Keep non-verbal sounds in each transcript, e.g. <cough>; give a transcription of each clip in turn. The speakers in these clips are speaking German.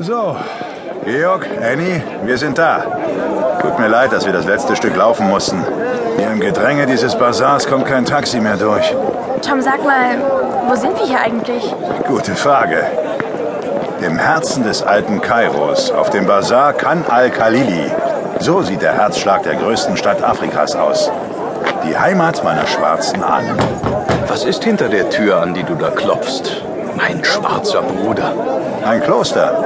So, Georg, Annie, wir sind da. Tut mir leid, dass wir das letzte Stück laufen mussten. Hier im Gedränge dieses Bazars kommt kein Taxi mehr durch. Tom, sag mal, wo sind wir hier eigentlich? Gute Frage. Im Herzen des alten Kairos, auf dem Bazar Kan al-Khalili. So sieht der Herzschlag der größten Stadt Afrikas aus. Die Heimat meiner schwarzen Ahnen. Was ist hinter der Tür, an die du da klopfst? Mein schwarzer Bruder. Ein Kloster.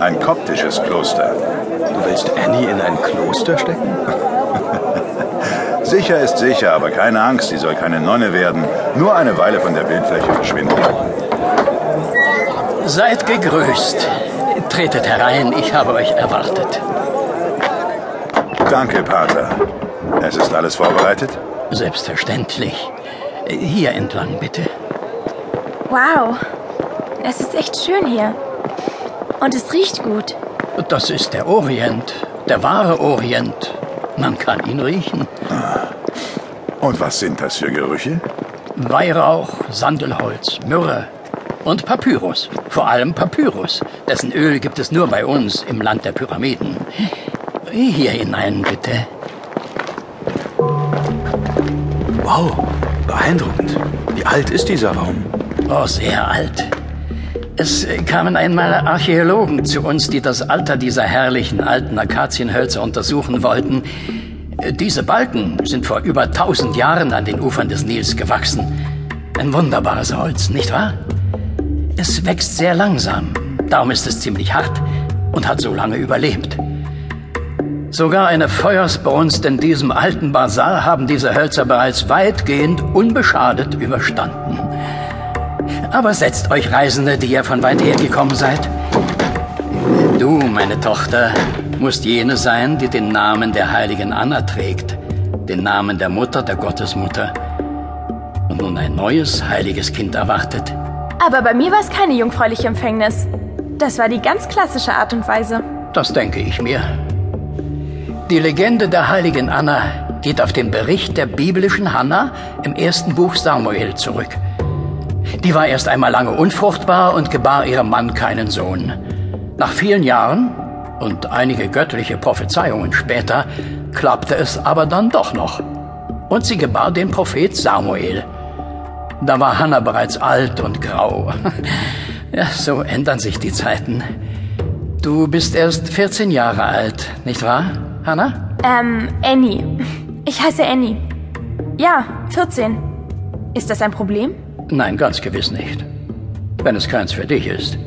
Ein koptisches Kloster. Du willst Annie in ein Kloster stecken? <laughs> Sicher ist sicher, aber keine Angst, sie soll keine Nonne werden. Nur eine Weile von der Bildfläche verschwinden. Seid gegrüßt. Tretet herein, ich habe euch erwartet. Danke, Pater. Es ist alles vorbereitet? Selbstverständlich. Hier entlang, bitte. Wow, es ist echt schön hier. Und es riecht gut. Das ist der Orient, der wahre Orient. Man kann ihn riechen. Und was sind das für Gerüche? Weihrauch, Sandelholz, Myrrhe und Papyrus. Vor allem Papyrus. Dessen Öl gibt es nur bei uns im Land der Pyramiden. Hier hinein, bitte. Wow, beeindruckend. Wie alt ist dieser Raum? Oh, sehr alt. Es kamen einmal Archäologen zu uns, die das Alter dieser herrlichen alten Akazienhölzer untersuchen wollten. Diese Balken sind vor über tausend Jahren an den Ufern des Nils gewachsen. Ein wunderbares Holz, nicht wahr? Es wächst sehr langsam, darum ist es ziemlich hart und hat so lange überlebt. Sogar eine Feuersbrunst in diesem alten Basar haben diese Hölzer bereits weitgehend unbeschadet überstanden. Aber setzt euch, Reisende, die ihr von weit her gekommen seid. Du, meine Tochter, musst jene sein, die den Namen der heiligen Anna trägt, den Namen der Mutter, der Gottesmutter. Und nun ein neues heiliges Kind erwartet. Aber bei mir war es keine jungfräuliche Empfängnis. Das war die ganz klassische Art und Weise. Das denke ich mir. Die Legende der heiligen Anna geht auf den Bericht der biblischen Hannah im ersten Buch Samuel zurück. Die war erst einmal lange unfruchtbar und gebar ihrem Mann keinen Sohn. Nach vielen Jahren und einige göttliche Prophezeiungen später klappte es aber dann doch noch. Und sie gebar den Prophet Samuel. Da war Hannah bereits alt und grau. <laughs> Ja, so ändern sich die Zeiten. Du bist erst 14 Jahre alt, nicht wahr, Hannah? Ähm, Annie. Ich heiße Annie. Ja, 14. Ist das ein Problem? Nein, ganz gewiss nicht. Wenn es keins für dich ist.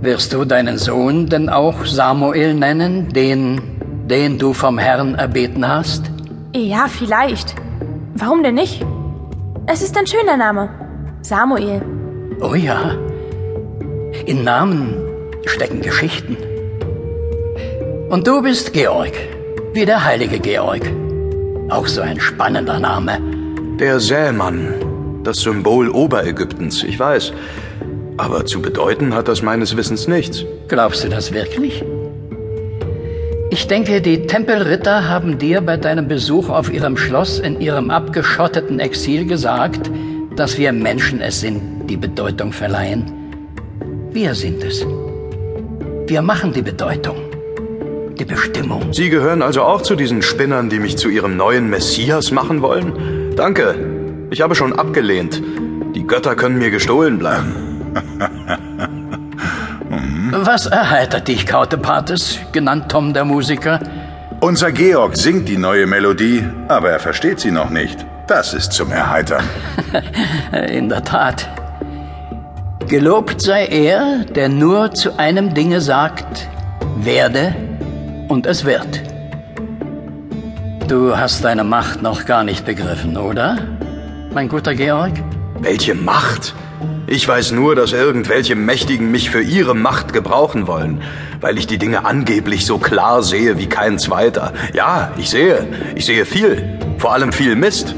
Wirst du deinen Sohn denn auch Samuel nennen, den, den du vom Herrn erbeten hast? Ja, vielleicht. Warum denn nicht? Es ist ein schöner Name. Samuel. Oh ja. In Namen stecken Geschichten. Und du bist Georg, wie der heilige Georg. Auch so ein spannender Name. Der Sämann, das Symbol Oberägyptens, ich weiß. Aber zu bedeuten hat das meines Wissens nichts. Glaubst du das wirklich? Ich denke, die Tempelritter haben dir bei deinem Besuch auf ihrem Schloss in ihrem abgeschotteten Exil gesagt, dass wir Menschen es sind, die Bedeutung verleihen. Wir sind es. Wir machen die Bedeutung, die Bestimmung. Sie gehören also auch zu diesen Spinnern, die mich zu ihrem neuen Messias machen wollen? Danke. Ich habe schon abgelehnt. Die Götter können mir gestohlen bleiben. <laughs> Was erheitert dich, Kautepates, genannt Tom der Musiker? Unser Georg singt die neue Melodie, aber er versteht sie noch nicht. Das ist zum Erheitern. <laughs> In der Tat. Gelobt sei er, der nur zu einem Dinge sagt, werde und es wird. Du hast deine Macht noch gar nicht begriffen, oder? Mein guter Georg? Welche Macht? Ich weiß nur, dass irgendwelche Mächtigen mich für ihre Macht gebrauchen wollen, weil ich die Dinge angeblich so klar sehe wie kein zweiter. Ja, ich sehe, ich sehe viel, vor allem viel Mist.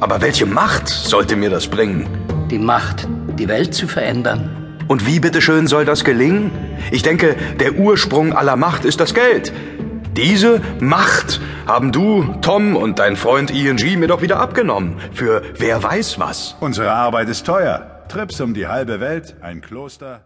Aber welche Macht sollte mir das bringen? Die Macht, die Welt zu verändern. Und wie bitteschön soll das gelingen? Ich denke, der Ursprung aller Macht ist das Geld. Diese Macht haben du, Tom und dein Freund ING mir doch wieder abgenommen. Für wer weiß was. Unsere Arbeit ist teuer. Trips um die halbe Welt, ein Kloster.